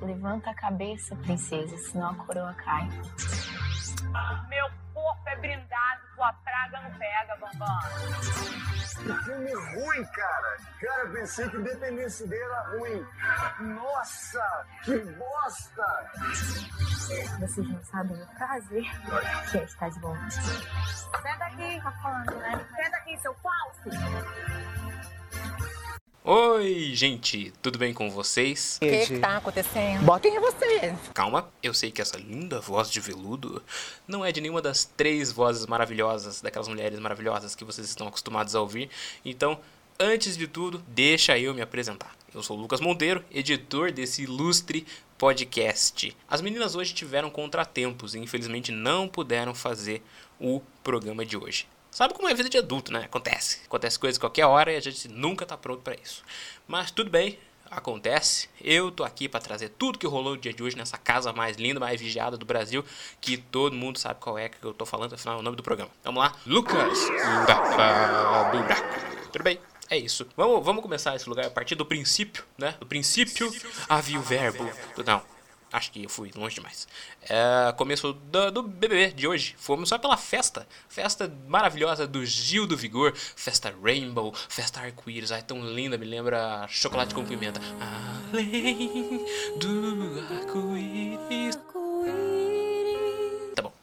Levanta a cabeça, princesa, senão a coroa cai. Meu corpo é brindado, tua praga não pega, Bambam. Que filme ruim, cara. Cara, pensei que Independência Day era ruim. Nossa, que bosta. Vocês não sabem o prazer que é estar de volta. Senta aqui, tá falando, né? Senta aqui, seu falso. Oi, gente, tudo bem com vocês? O que, que tá acontecendo? Botem em você. Calma, eu sei que essa linda voz de veludo não é de nenhuma das três vozes maravilhosas, daquelas mulheres maravilhosas que vocês estão acostumados a ouvir. Então, antes de tudo, deixa eu me apresentar. Eu sou o Lucas Monteiro, editor desse ilustre podcast. As meninas hoje tiveram contratempos e infelizmente não puderam fazer o programa de hoje. Sabe como é vida de adulto, né? Acontece. Acontece coisas qualquer hora e a gente nunca tá pronto para isso. Mas tudo bem, acontece. Eu tô aqui para trazer tudo que rolou no dia de hoje nessa casa mais linda, mais vigiada do Brasil, que todo mundo sabe qual é que eu tô falando, afinal é o nome do programa. Vamos lá? Lucas Tudo bem? É isso. Vamos, vamos começar esse lugar a partir do princípio, né? Do princípio havia o verbo. Não, Acho que eu fui longe demais. É, começo do, do BBB de hoje. Fomos só pela festa. Festa maravilhosa do Gil do Vigor. Festa Rainbow. Festa Arco-Íris. Ai, tão linda. Me lembra chocolate com pimenta. Além do arco-íris.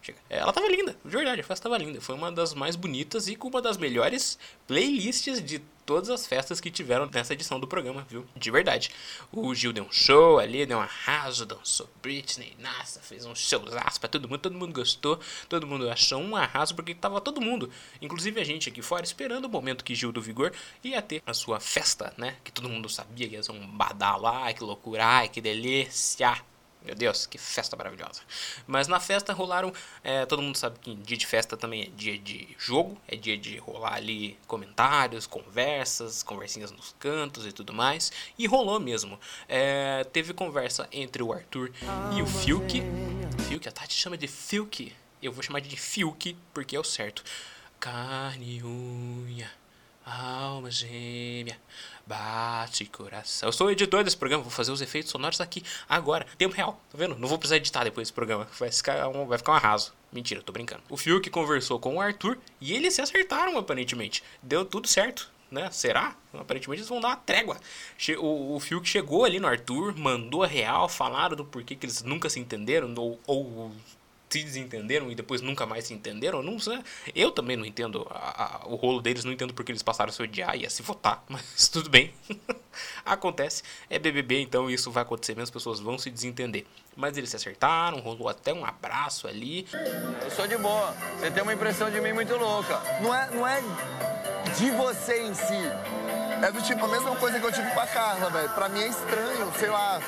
Chega. Ela tava linda, de verdade, a festa tava linda. Foi uma das mais bonitas e com uma das melhores playlists de todas as festas que tiveram nessa edição do programa, viu? De verdade. O Gil deu um show ali, deu um arraso, dançou Britney, nossa, fez um showzaço pra todo mundo, todo mundo gostou, todo mundo achou um arraso porque tava todo mundo, inclusive a gente aqui fora, esperando o momento que Gil do Vigor ia ter a sua festa, né? Que todo mundo sabia que ia ser um badalo, ai que loucura, ai que delícia. Meu Deus, que festa maravilhosa. Mas na festa rolaram. É, todo mundo sabe que dia de festa também é dia de jogo, é dia de rolar ali comentários, conversas, conversinhas nos cantos e tudo mais. E rolou mesmo. É, teve conversa entre o Arthur e o Fiuk. Fiuk, a Tati chama de Fiuk. Eu vou chamar de Fiuk porque é o certo. Carne unha, alma gêmea. Bate coração. Eu sou o editor desse programa, vou fazer os efeitos sonoros aqui agora. Tempo real, tá vendo? Não vou precisar editar depois desse programa. Vai ficar um, vai ficar um arraso. Mentira, tô brincando. O Fiuk conversou com o Arthur e eles se acertaram, aparentemente. Deu tudo certo. Né? Será? Aparentemente eles vão dar uma trégua. O, o Fiuk chegou ali no Arthur, mandou a real, falaram do porquê que eles nunca se entenderam, ou, ou se desentenderam e depois nunca mais se entenderam, não sei. Eu também não entendo a, a, o rolo deles, não entendo porque eles passaram a se odiar e a se votar, mas tudo bem. Acontece, é BBB, então isso vai acontecer mesmo, as pessoas vão se desentender. Mas eles se acertaram, rolou até um abraço ali. Eu sou de boa, você tem uma impressão de mim muito louca. Não é, não é de você em si. É do tipo a mesma coisa que eu tive com a Carla, velho. Pra mim é estranho, sei lá.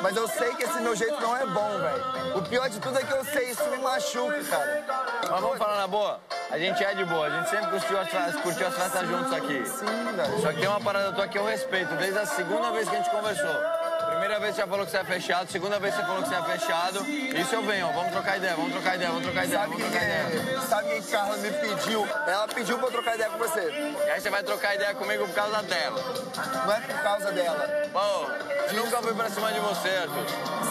Mas eu sei que esse meu jeito não é bom, velho. O pior de tudo é que eu sei, isso me machuca, cara. Mas vamos falar na boa? A gente é de boa, a gente sempre curtiu as, festas, curtiu as festas juntos aqui. Sim, velho. Só que tem uma parada eu tô aqui, eu respeito, desde a segunda vez que a gente conversou. Primeira vez você já falou que você é fechado, segunda vez você falou que você é fechado. Isso eu venho, ó, vamos trocar ideia, vamos trocar ideia, vamos trocar ideia, Sabe vamos quem trocar é? ideia. Sabe quem que Carla me pediu? Ela pediu pra eu trocar ideia com você. E aí você vai trocar ideia comigo por causa dela. Não é por causa dela. Pô, eu nunca fui pra cima de você, Arthur.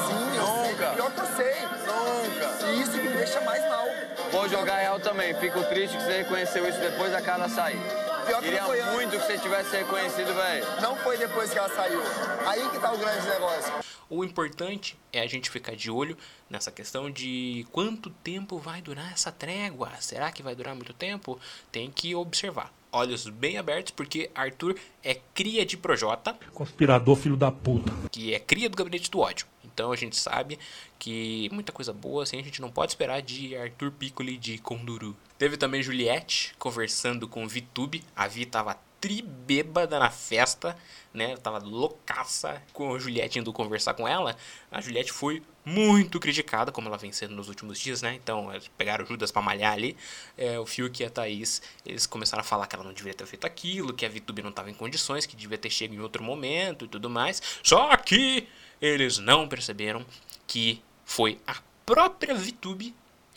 Sim, eu Nunca. sei. Pior que eu sei. Nunca. E isso que me deixa mais mal. Vou jogar real também. Fico triste que você reconheceu isso depois da cara sair. Pior que Queria não foi antes. muito que você tivesse reconhecido, velho. Não foi depois que ela saiu. Aí que tá o grande negócio. O importante é a gente ficar de olho nessa questão de quanto tempo vai durar essa trégua. Será que vai durar muito tempo? Tem que observar. Olhos bem abertos, porque Arthur é cria de Projota, Conspirador, filho da puta. que é cria do gabinete do ódio. Então a gente sabe que muita coisa boa assim a gente não pode esperar de Arthur Piccoli de Conduru. Teve também Juliette conversando com Vitube. A Vi tava tribêbada na festa, né? Tava loucaça com a Juliette indo conversar com ela. A Juliette foi muito criticada, como ela vem sendo nos últimos dias, né? Então, eles pegaram Judas pra malhar ali. É, o Fiuk e a Thaís, eles começaram a falar que ela não deveria ter feito aquilo, que a VTube não tava em condições, que devia ter chegado em outro momento e tudo mais. Só que eles não perceberam que foi a própria VTube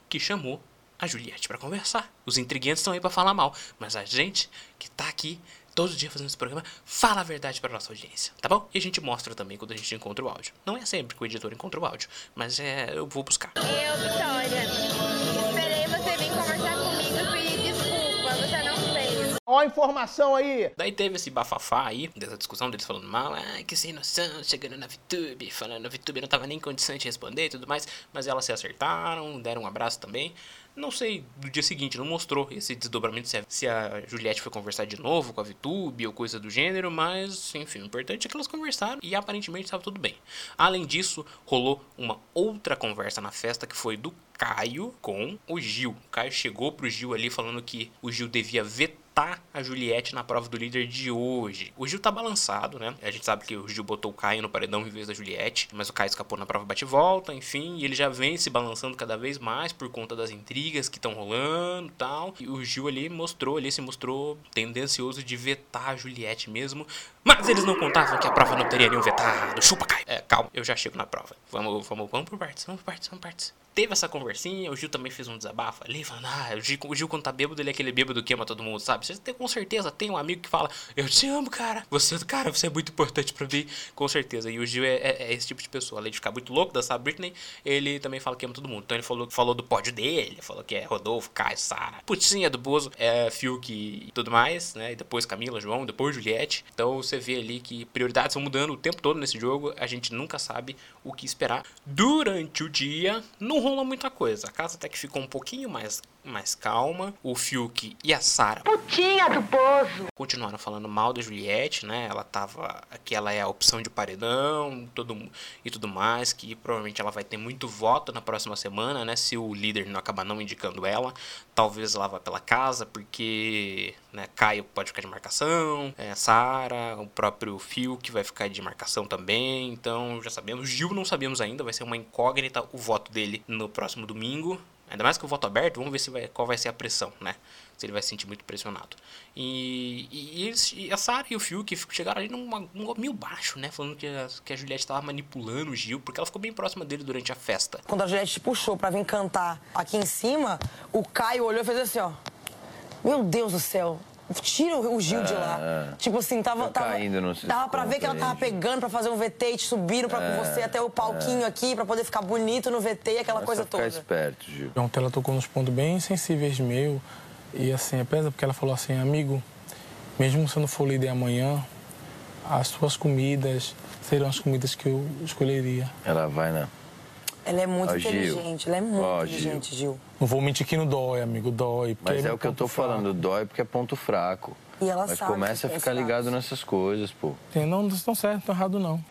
que chamou a Juliette para conversar. Os intriguentes estão aí para falar mal, mas a gente que tá aqui todos os dias fazendo esse programa, fala a verdade pra nossa audiência, tá bom? E a gente mostra também quando a gente encontra o áudio. Não é sempre que o editor encontra o áudio, mas é, eu vou buscar. Eu, Vitória, esperei você vir conversar comigo e desculpa. Você não fez. Ó a informação aí. Daí teve esse bafafá aí, dessa discussão deles falando mal, ah, que sem noção, chegando na VTube, falando, a VTube não tava nem em condição de responder e tudo mais, mas elas se acertaram, deram um abraço também. Não sei, no dia seguinte não mostrou esse desdobramento se a, se a Juliette foi conversar de novo com a VTube ou coisa do gênero, mas enfim, o importante é que elas conversaram e aparentemente estava tudo bem. Além disso, rolou uma outra conversa na festa que foi do Caio com o Gil. O Caio chegou pro Gil ali falando que o Gil devia vetar a Juliette na prova do líder de hoje. O Gil tá balançado, né? A gente sabe que o Gil botou o Caio no paredão em vez da Juliette, mas o Caio escapou na prova bate-volta, enfim, e ele já vem se balançando cada vez mais por conta das intrigas que estão rolando tal. E o Gil ali mostrou, ali se mostrou tendencioso de vetar a Juliette mesmo, mas eles não contavam que a prova não teria nenhum vetado. Chupa, Caio. É, calma, eu já chego na prova. Vamos, vamos, vamos por partes, vamos por partes, vamos por partes. Teve essa conversinha, o Gil também fez um desabafo ali, falando, ah, o Gil, o Gil quando tá bêbado, ele é aquele bêbado que ama todo mundo, sabe? Você tem, com certeza tem um amigo que fala, eu te amo, cara. Você, cara, você é muito importante pra mim. Com certeza. E o Gil é, é- é esse tipo de pessoa. Além de ficar muito louco, dançar Britney, ele também fala que ama todo mundo. Então ele falou, falou do pódio dele, falou que é Rodolfo, Caio, Sara, Putinha do Bozo, é Fiuk e tudo mais, né? E depois Camila, João, depois Juliette. Então você vê ali que prioridades vão mudando o tempo todo nesse jogo. A gente nunca sabe o que esperar. Durante o dia, não rola muita coisa. A casa até que ficou um pouquinho mais, mais calma. O Fiuk e a Sara Putinha do Bozo. continuaram falando mal da Juliette, né? Ela tava. que ela é a opção de paredão todo, e tudo mais, que provavelmente ela vai ter muito voto na próxima semana, né? Se o líder não acabar não indicando ela. Talvez ela vá pela casa, porque né, Caio pode ficar de marcação, é, Sara, o próprio Fio que vai ficar de marcação também. Então já sabemos. Gil não sabemos ainda, vai ser uma incógnita o voto dele no próximo domingo. Ainda mais que o voto aberto, vamos ver se vai, qual vai ser a pressão, né? Se ele vai se sentir muito pressionado. E, e, eles- e a Sarah e o Fiuk chegaram ali num meio baixo, né? Falando que a, que a Juliette estava manipulando o Gil, porque ela ficou bem próxima dele durante a festa. Quando a Juliette te puxou pra vir cantar aqui em cima, o Caio olhou e fez assim, ó. Meu Deus do céu. Tira o Gil de lá. Tipo assim, tava. Tá tava dava pra ver que ela tava pegando pra fazer um VT e te subiram pra, com você até o palquinho aqui pra poder ficar bonito no VT e aquela coisa ficar toda. esperto, Gil. Ontem ela tocou nos pontos bem sensíveis meu. E assim, é pesa porque ela falou assim, amigo, mesmo se eu não for líder amanhã, as suas comidas serão as comidas que eu escolheria. Ela vai na. Ela é muito Ó, Gil. inteligente, ela é muito Ó, inteligente, Gil. Não vou mentir que não dói, amigo, dói. porque Mas é meu o que eu ponto tô fraco. falando, dói porque é ponto fraco. E ela Mas sabe começa a que tem ficar esse ligado nessas coisas, pô. Tem, Não, não estão certo, não errado não.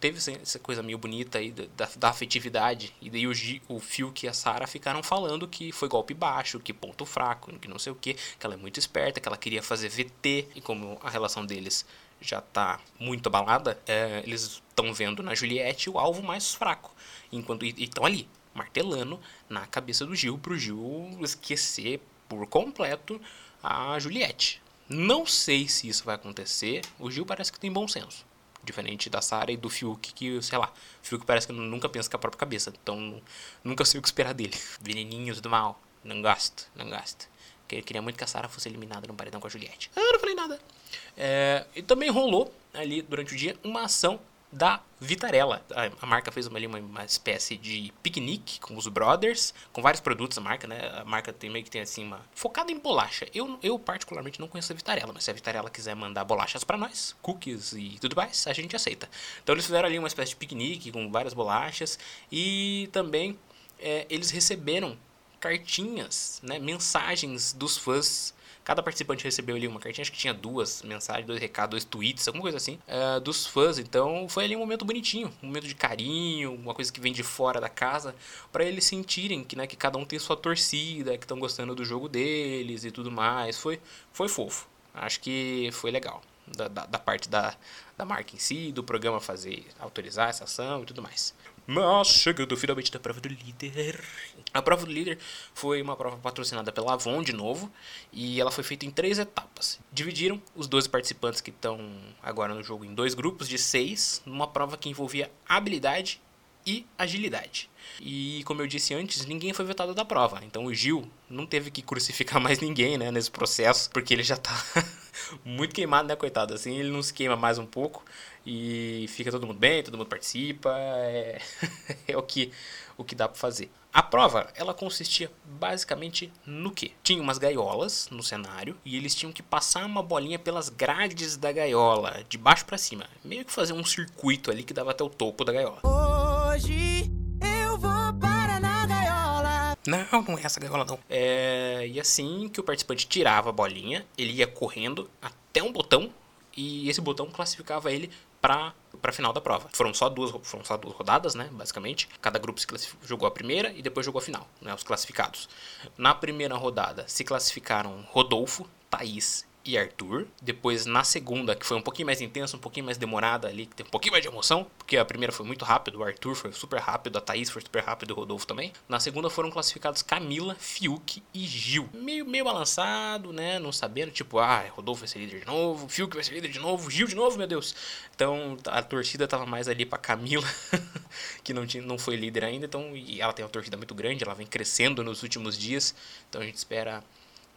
Teve essa- essa coisa meio bonita aí da, da, da afetividade. E daí o, Gi, o Fiuk e a Sarah ficaram falando que foi golpe baixo, que ponto fraco, que não sei o que, que ela é muito esperta, que ela queria fazer VT. E como a relação deles já tá muito abalada, é, eles estão vendo na Juliette o alvo mais fraco. Enquanto e estão ali, martelando na cabeça do Gil pro Gil esquecer por completo a Juliette. Não sei se isso vai acontecer. O Gil parece que tem bom senso. Diferente da Sarah e do Fiuk, que, sei lá, o Fiuk parece que nunca pensa com a própria cabeça. Então, nunca sei o que esperar dele. Veneninhos do mal. Não gosto, não gosto. Que- Queria muito que a Sarah fosse eliminada no paredão com a Juliette. Ah, não falei nada. É, e também rolou ali durante o dia uma ação da Vitarella. A, marca fez uma, ali uma, uma espécie de piquenique com os brothers, com vários produtos da marca, né? A marca tem meio que tem assim uma focada em bolacha. Eu, eu particularmente não conheço a Vitarella, mas se a Vitarella quiser mandar bolachas pra nós, cookies e tudo mais, a gente aceita. Então eles fizeram ali uma espécie de piquenique com várias bolachas e também é, eles receberam cartinhas, né, mensagens dos fãs. Cada participante recebeu ali uma cartinha, acho que tinha duas mensagens, dois recados, dois tweets, alguma coisa assim, é, dos fãs. Então foi ali um momento bonitinho, um momento de carinho, uma coisa que vem de fora da casa, para eles sentirem que, né, que cada um tem sua torcida, que estão gostando do jogo deles e tudo mais. Foi, foi fofo. Acho que foi legal. Da, da, da parte da, da marca em si, do programa fazer, autorizar essa ação e tudo mais. Mas chegando finalmente da prova do líder. A prova do líder foi uma prova patrocinada pela Avon de novo. E ela foi feita em três etapas. Dividiram os 12 participantes que estão agora no jogo em dois grupos de seis. Numa prova que envolvia habilidade e agilidade. E como eu disse antes, ninguém foi vetado da prova. Então o Gil não teve que crucificar mais ninguém né, nesse processo, porque ele já tá muito queimado, né, coitado? Assim, ele não se queima mais um pouco e fica todo mundo bem, todo mundo participa. É, é o que o que dá para fazer. A prova, ela consistia basicamente no que? Tinha umas gaiolas no cenário e eles tinham que passar uma bolinha pelas grades da gaiola, de baixo para cima. Meio que fazer um circuito ali que dava até o topo da gaiola. Hoje Não, não é essa gaiola não. É, e assim que o participante tirava a bolinha, ele ia correndo até um botão e esse botão classificava ele para para final da prova. Foram só duas, foram só duas rodadas, né, basicamente. Cada grupo se jogou a primeira e depois jogou a final, né, os classificados. Na primeira rodada se classificaram Rodolfo, Thaís e Arthur. Depois, na segunda, que foi um pouquinho mais intensa, um pouquinho mais demorada ali, que teve um pouquinho mais de emoção, porque a primeira foi muito rápido, o Arthur foi super rápido, a Thaís foi super rápido, o Rodolfo também. Na segunda foram classificados Camila, Fiuk e Gil. Meio, meio balançado, né? Não sabendo, tipo, ah, Rodolfo vai ser líder de novo, Fiuk vai ser líder de novo, Gil de novo, meu Deus. Então, a torcida tava mais ali pra Camila, que não, tinha, não foi líder ainda, então, e ela tem uma torcida muito grande, ela vem crescendo nos últimos dias, então a gente espera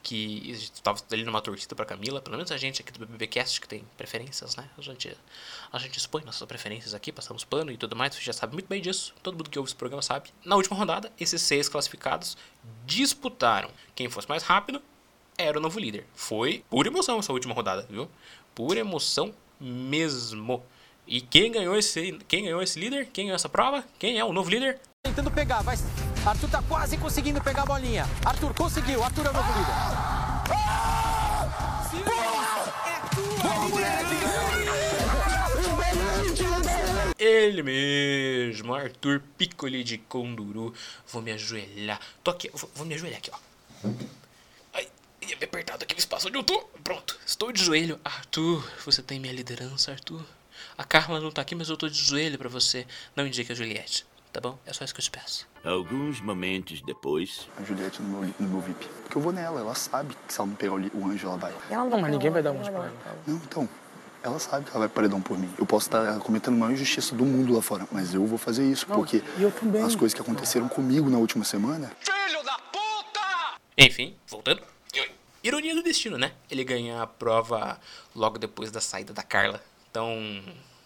que estava ali numa torcida para Camila, pelo menos a gente aqui do BBBcast que tem preferências, né? A gente, a gente expõe nossas preferências aqui, passamos pano e tudo mais, você já sabe muito bem disso, todo mundo que ouve esse programa sabe. Na última rodada, esses seis classificados disputaram. Quem fosse mais rápido era o novo líder. Foi pura emoção essa última rodada, viu? Pura emoção mesmo. E quem ganhou esse, quem ganhou esse líder? Quem ganhou essa prova? Quem é o novo líder? Tentando pegar, vai. Arthur tá quase conseguindo pegar a bolinha. Arthur conseguiu, Arthur é o novo líder. Ele mesmo, Arthur Piccoli de Conduru. Vou me ajoelhar. Tô aqui, vou, vou me ajoelhar aqui, ó. Ai, ia me apertado aquele espaço onde eu tô. Pronto, estou de joelho. Arthur, você tem minha liderança, Arthur. A Carla não tá aqui, mas eu tô de joelho para você. Não indique a Juliette, tá bom? É só isso que eu te peço. Alguns momentos depois. A Juliette no meu, no meu VIP. Porque eu vou nela, ela sabe que se ela não pegar o, anjo, ela vai. Ela não, mas ninguém vai dar um pra ela. Não, então. Ela sabe que ela vai paredão por mim. Eu posso estar cometendo a maior injustiça do mundo lá fora, mas eu vou fazer isso, não, porque as coisas que aconteceram comigo na última semana. Filho da puta! Enfim, voltando. Ironia do destino, né? Ele ganha a prova logo depois da saída da Carla. Então,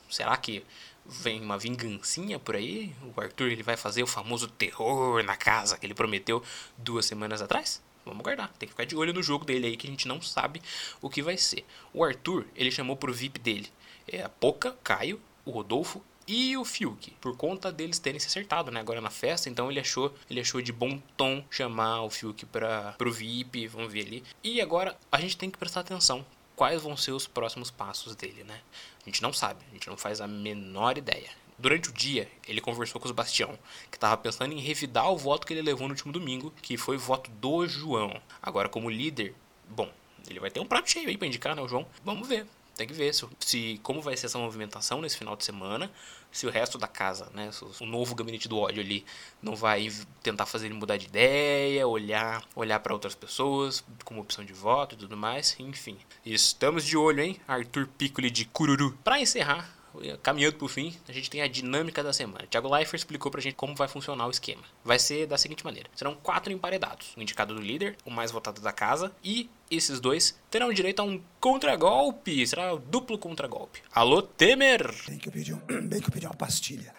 será que vem uma vingancinha por aí? O Arthur ele vai fazer o famoso terror na casa que ele prometeu duas semanas atrás? Vamos guardar, tem que ficar de olho no jogo dele aí que a gente não sabe o que vai ser. O Arthur, ele chamou pro VIP dele é a Poca, Caio, o Rodolfo e o Fiuk, por conta deles terem se acertado, né, agora na festa, então ele achou, ele achou de bom tom chamar o Fiuk para pro VIP, vamos ver ali. E agora a gente tem que prestar atenção quais vão ser os próximos passos dele, né? A gente não sabe, a gente não faz a menor ideia. Durante o dia, ele conversou com os Bastião, que estava pensando em revidar o voto que ele levou no último domingo, que foi o voto do João. Agora, como líder, bom, ele vai ter um prato cheio aí para indicar, né, o João? Vamos ver. Tem que ver se, se, como vai ser essa movimentação nesse final de semana, se o resto da casa, né, o novo gabinete do ódio ali não vai tentar fazer ele mudar de ideia, olhar, olhar para outras pessoas como opção de voto e tudo mais, enfim. Estamos de olho, hein? Arthur Piccoli de Cururu. Para encerrar, caminhando pro fim, a gente tem a dinâmica da semana. Thiago Leifert explicou pra gente como vai funcionar o esquema. Vai ser da seguinte maneira: serão quatro emparedados, o indicado do líder, o mais votado da casa, e esses dois terão direito a um contragolpe. Será o duplo contragolpe. Alô, Temer! Bem que eu pedi, um, bem que eu pedi uma pastilha.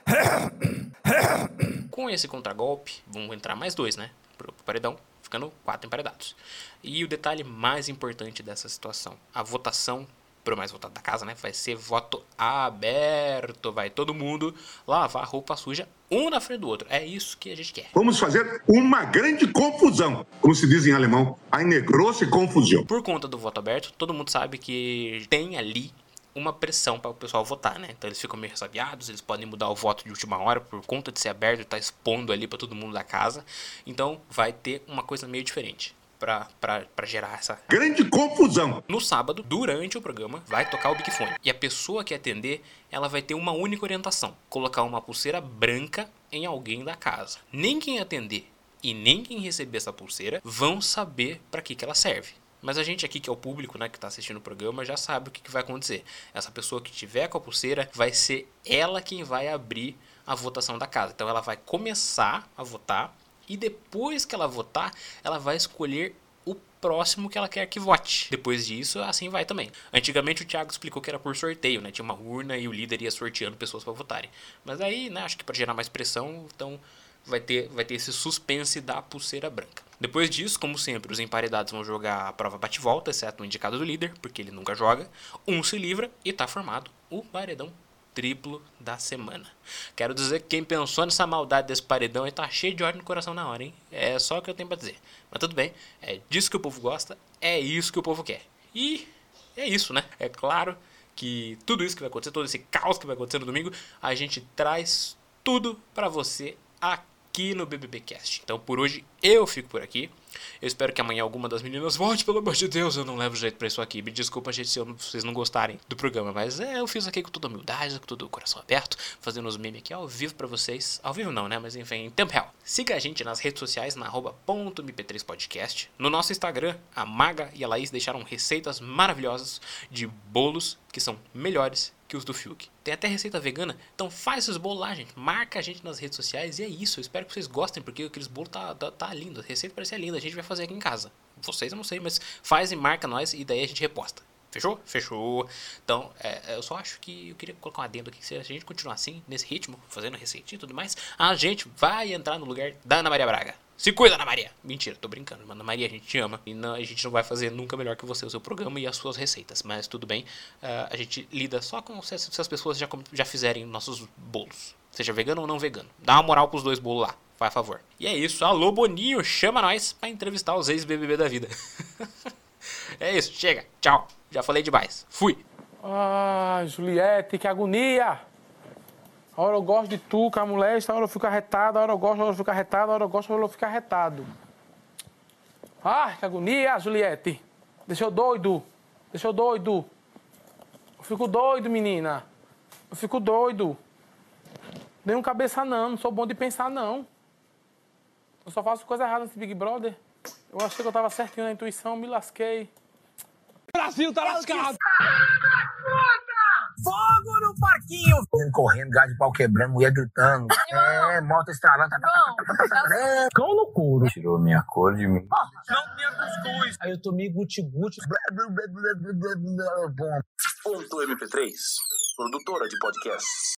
Com esse contragolpe, vão entrar mais dois, né? Pro paredão, ficando quatro emparedados. E o detalhe mais importante dessa situação: a votação pro mais votado da casa, né? Vai ser voto aberto. Vai todo mundo lavar roupa suja um na frente do outro. É isso que a gente quer. Vamos fazer uma grande confusão. Como se diz em alemão, eine grosse Confusão. Por conta do voto aberto, todo mundo sabe que tem ali uma pressão para o pessoal votar, né? Então eles ficam meio ressabiados, eles podem mudar o voto de última hora por conta de ser aberto e estar tá expondo ali para todo mundo da casa. Então vai ter uma coisa meio diferente para gerar essa grande confusão. No sábado, durante o programa, vai tocar o Big Fone. E a pessoa que atender, ela vai ter uma única orientação: colocar uma pulseira branca em alguém da casa. Nem quem atender e nem quem receber essa pulseira vão saber para que, que ela serve. Mas a gente aqui, que é o público né, que está assistindo o programa, já sabe o que, que vai acontecer. Essa pessoa que tiver com a pulseira vai ser ela quem vai abrir a votação da casa. Então ela vai começar a votar e depois que ela votar, ela vai escolher o próximo que ela quer que vote. Depois disso, assim vai também. Antigamente o Thiago explicou que era por sorteio, né? Tinha uma urna e o líder ia sorteando pessoas para votarem. Mas aí, né, acho que para gerar mais pressão, então vai ter, vai ter esse suspense da pulseira branca. Depois disso, como sempre, os emparedados vão jogar a prova bate-volta, exceto o indicado do líder, porque ele nunca joga. Um se livra e tá formado o paredão triplo da semana. Quero dizer que quem pensou nessa maldade desse paredão aí tá cheio de ódio no coração na hora, hein? É só o que eu tenho pra dizer. Mas tudo bem, é disso que o povo gosta, é isso que o povo quer. E é isso, né? É claro que tudo isso que vai acontecer, todo esse caos que vai acontecer no domingo, a gente traz tudo para você aqui no BBBcast. Então por hoje eu fico por aqui. Eu espero que amanhã alguma das meninas volte, pelo amor de Deus. Eu não levo jeito pra isso aqui. Me desculpa, gente, se vocês não gostarem do programa. Mas é, eu fiz aqui com toda humildade, com todo o coração aberto, fazendo os memes aqui ao vivo pra vocês. Ao vivo não, né? Mas enfim, em tempo real. Siga a gente nas redes sociais, na .mp3podcast. No nosso Instagram, a Maga e a Laís deixaram receitas maravilhosas de bolos que são melhores que os do Fiuk. Tem até receita vegana. Então faz esses bolos lá, gente. Marca a gente nas redes sociais e é isso. Eu espero que vocês gostem, porque aqueles bolos tá, tá, tá lindo. A receita parece linda. A gente vai fazer aqui em casa. Vocês eu não sei, mas faz e marca nós e daí a gente reposta. Fechou? Fechou. Então, é, eu só acho que eu queria colocar um adendo aqui. Se a gente continuar assim, nesse ritmo, fazendo receitinha e tudo mais, a gente vai entrar no lugar da Ana Maria Braga. Se cuida, Ana Maria! Mentira, tô brincando. Ana Maria, a gente te ama. E não, a gente não vai fazer nunca melhor que você o seu programa e as suas receitas. Mas tudo bem. Uh, a gente lida só com se, se as pessoas já, já fizerem nossos bolos. Seja vegano ou não vegano. Dá uma moral pros dois bolos lá. Faz favor. E é isso. Alô, Boninho, chama nós pra entrevistar os ex-BBB da vida. é isso. Chega. Tchau. Já falei demais. Fui. Ah, Juliette, que agonia! A hora eu gosto de tu, com a mulher, a hora eu fico arretado, a hora eu gosto, a hora eu fico arretado, a hora eu gosto, a hora eu fico arretado. Ah, que agonia, Juliette. Deixa eu doido. Deixa eu doido. Eu fico doido, menina. Eu fico doido. Nem um cabeça não, não sou bom de pensar não. Eu só faço coisa errada nesse Big Brother. Eu achei que eu tava certinho na intuição, me lasquei. Brasil tá lascado! Parquinho! Correndo, gás de pau quebrando, mulher gritando. É, moto estralando. Cão loucura. Tirou minha cor de mim. Não tinha cuscuz. Aí eu tomei guti-guti. Ponto MP3, produtora de podcasts.